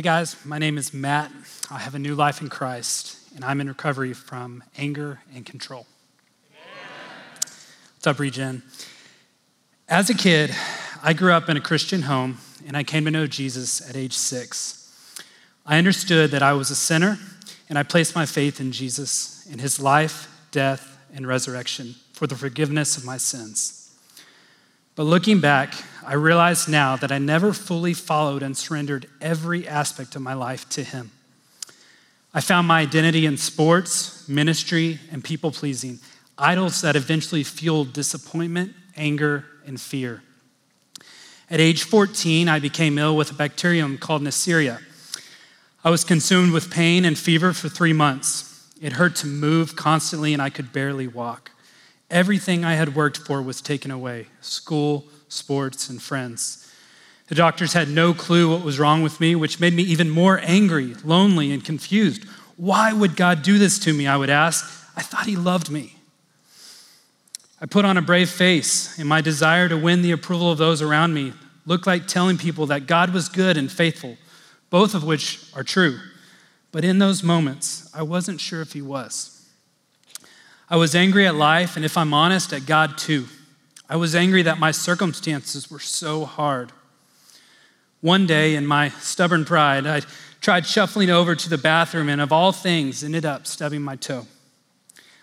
Hey guys, my name is Matt. I have a new life in Christ, and I'm in recovery from anger and control. What's up, Regen? As a kid, I grew up in a Christian home, and I came to know Jesus at age six. I understood that I was a sinner, and I placed my faith in Jesus, in his life, death, and resurrection for the forgiveness of my sins. But looking back, I realize now that I never fully followed and surrendered every aspect of my life to Him. I found my identity in sports, ministry, and people pleasing, idols that eventually fueled disappointment, anger, and fear. At age 14, I became ill with a bacterium called Neisseria. I was consumed with pain and fever for three months. It hurt to move constantly, and I could barely walk. Everything I had worked for was taken away school, sports, and friends. The doctors had no clue what was wrong with me, which made me even more angry, lonely, and confused. Why would God do this to me? I would ask. I thought He loved me. I put on a brave face, and my desire to win the approval of those around me looked like telling people that God was good and faithful, both of which are true. But in those moments, I wasn't sure if He was. I was angry at life, and if I'm honest, at God too. I was angry that my circumstances were so hard. One day, in my stubborn pride, I tried shuffling over to the bathroom and, of all things, ended up stubbing my toe.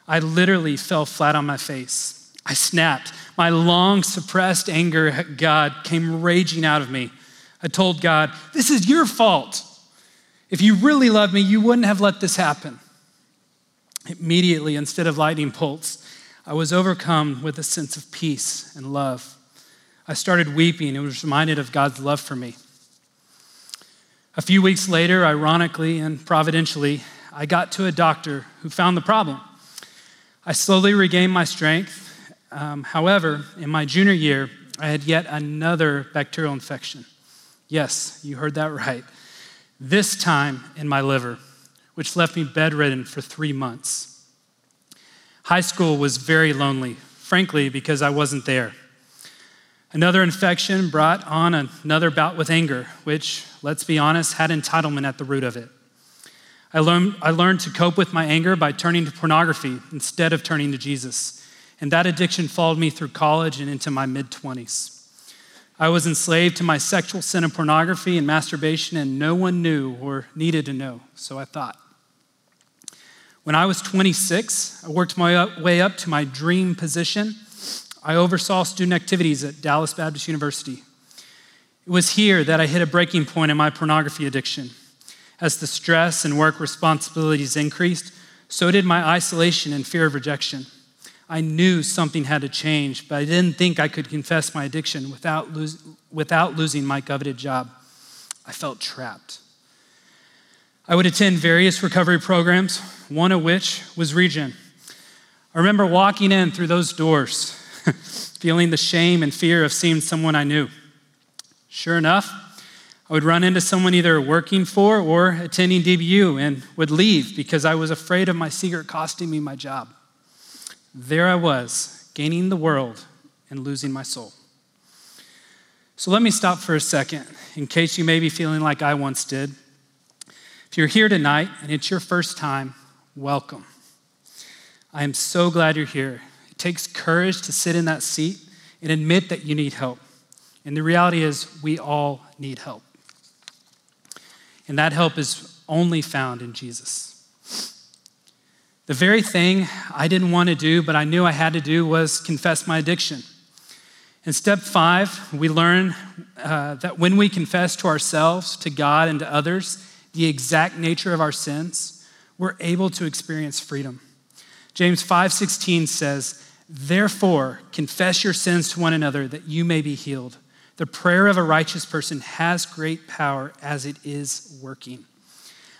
I literally fell flat on my face. I snapped. My long suppressed anger at God came raging out of me. I told God, This is your fault. If you really loved me, you wouldn't have let this happen. Immediately, instead of lightning bolts, I was overcome with a sense of peace and love. I started weeping and was reminded of God's love for me. A few weeks later, ironically and providentially, I got to a doctor who found the problem. I slowly regained my strength. Um, however, in my junior year, I had yet another bacterial infection. Yes, you heard that right. This time in my liver which left me bedridden for three months. High school was very lonely, frankly, because I wasn't there. Another infection brought on another bout with anger, which, let's be honest, had entitlement at the root of it. I learned, I learned to cope with my anger by turning to pornography instead of turning to Jesus. And that addiction followed me through college and into my mid 20s. I was enslaved to my sexual sin of pornography and masturbation, and no one knew or needed to know, so I thought. When I was 26, I worked my way up to my dream position. I oversaw student activities at Dallas Baptist University. It was here that I hit a breaking point in my pornography addiction. As the stress and work responsibilities increased, so did my isolation and fear of rejection. I knew something had to change, but I didn't think I could confess my addiction without, without losing my coveted job. I felt trapped. I would attend various recovery programs, one of which was Regen. I remember walking in through those doors, feeling the shame and fear of seeing someone I knew. Sure enough, I would run into someone either working for or attending DBU and would leave because I was afraid of my secret costing me my job. There I was, gaining the world and losing my soul. So let me stop for a second in case you may be feeling like I once did if you're here tonight and it's your first time, welcome. I am so glad you're here. It takes courage to sit in that seat and admit that you need help. And the reality is, we all need help. And that help is only found in Jesus. The very thing I didn't want to do, but I knew I had to do, was confess my addiction. In step five, we learn uh, that when we confess to ourselves, to God, and to others, the exact nature of our sins, we're able to experience freedom. James 5:16 says, "Therefore, confess your sins to one another that you may be healed. The prayer of a righteous person has great power as it is working."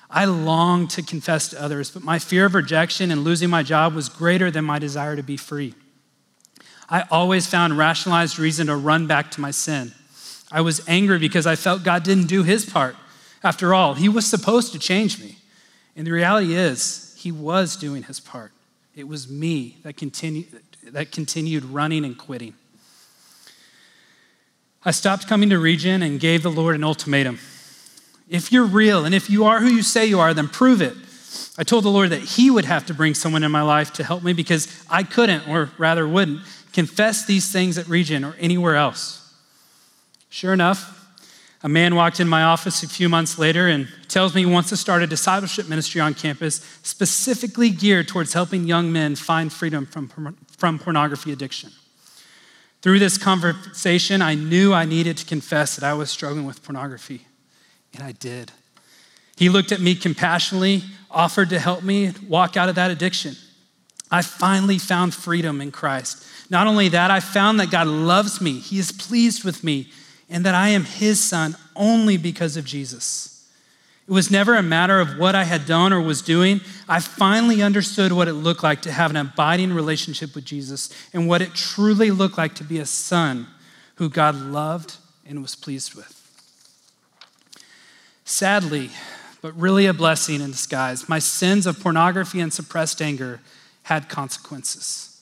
I long to confess to others, but my fear of rejection and losing my job was greater than my desire to be free. I always found rationalized reason to run back to my sin. I was angry because I felt God didn't do his part. After all, he was supposed to change me. And the reality is, he was doing his part. It was me that continued, that continued running and quitting. I stopped coming to Regen and gave the Lord an ultimatum If you're real and if you are who you say you are, then prove it. I told the Lord that He would have to bring someone in my life to help me because I couldn't, or rather wouldn't, confess these things at Regen or anywhere else. Sure enough, a man walked in my office a few months later and tells me he wants to start a discipleship ministry on campus specifically geared towards helping young men find freedom from, from pornography addiction. Through this conversation, I knew I needed to confess that I was struggling with pornography, and I did. He looked at me compassionately, offered to help me walk out of that addiction. I finally found freedom in Christ. Not only that, I found that God loves me, He is pleased with me, and that I am His son only because of Jesus. It was never a matter of what I had done or was doing. I finally understood what it looked like to have an abiding relationship with Jesus and what it truly looked like to be a son who God loved and was pleased with. Sadly, but really a blessing in disguise, my sins of pornography and suppressed anger had consequences.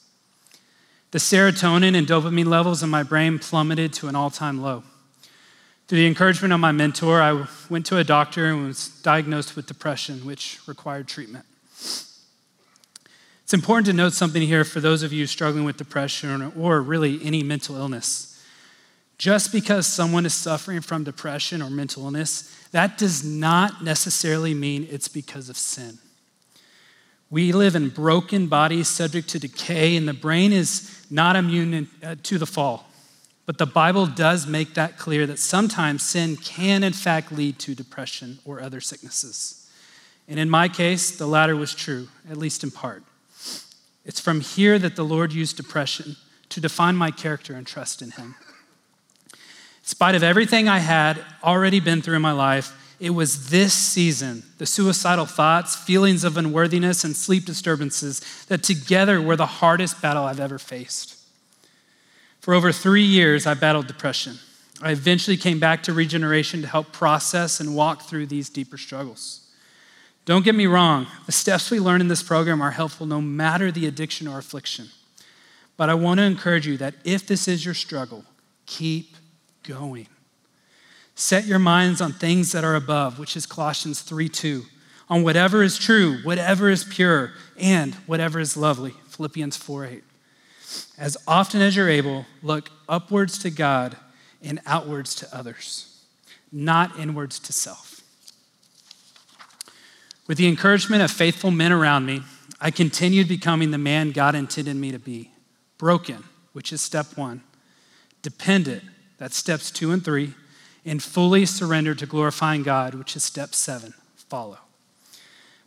The serotonin and dopamine levels in my brain plummeted to an all time low. Through the encouragement of my mentor, I went to a doctor and was diagnosed with depression, which required treatment. It's important to note something here for those of you struggling with depression or really any mental illness. Just because someone is suffering from depression or mental illness, that does not necessarily mean it's because of sin. We live in broken bodies subject to decay, and the brain is not immune uh, to the fall. But the Bible does make that clear that sometimes sin can, in fact, lead to depression or other sicknesses. And in my case, the latter was true, at least in part. It's from here that the Lord used depression to define my character and trust in Him. In spite of everything I had already been through in my life, it was this season, the suicidal thoughts, feelings of unworthiness, and sleep disturbances that together were the hardest battle I've ever faced. For over three years, I battled depression. I eventually came back to regeneration to help process and walk through these deeper struggles. Don't get me wrong, the steps we learn in this program are helpful no matter the addiction or affliction. But I want to encourage you that if this is your struggle, keep going. Set your minds on things that are above, which is Colossians 3 2, on whatever is true, whatever is pure, and whatever is lovely, Philippians 4 8. As often as you're able, look upwards to God and outwards to others, not inwards to self. With the encouragement of faithful men around me, I continued becoming the man God intended me to be broken, which is step one, dependent, that's steps two and three, and fully surrendered to glorifying God, which is step seven, follow.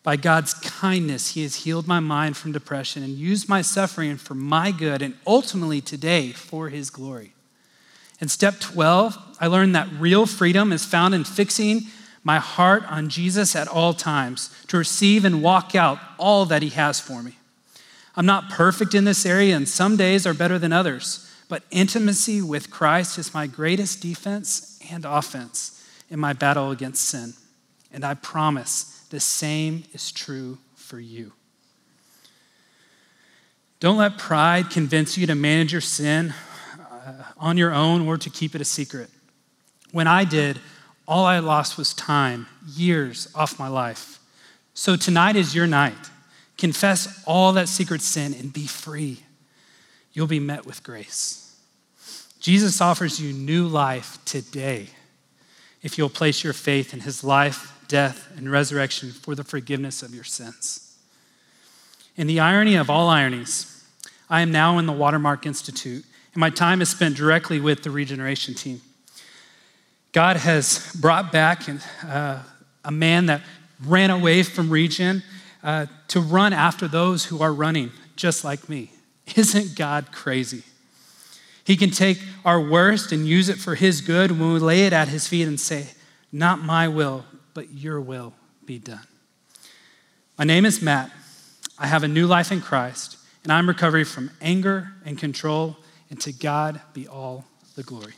By God's kindness, He has healed my mind from depression and used my suffering for my good and ultimately today for His glory. In step 12, I learned that real freedom is found in fixing my heart on Jesus at all times to receive and walk out all that He has for me. I'm not perfect in this area, and some days are better than others, but intimacy with Christ is my greatest defense and offense in my battle against sin. And I promise the same is true for you. Don't let pride convince you to manage your sin uh, on your own or to keep it a secret. When I did, all I lost was time, years off my life. So tonight is your night. Confess all that secret sin and be free. You'll be met with grace. Jesus offers you new life today if you'll place your faith in his life death, and resurrection for the forgiveness of your sins. In the irony of all ironies, I am now in the Watermark Institute, and my time is spent directly with the regeneration team. God has brought back uh, a man that ran away from Regen uh, to run after those who are running, just like me. Isn't God crazy? He can take our worst and use it for His good when we lay it at His feet and say, Not my will, but your will be done. My name is Matt. I have a new life in Christ, and I'm recovering from anger and control, and to God be all the glory.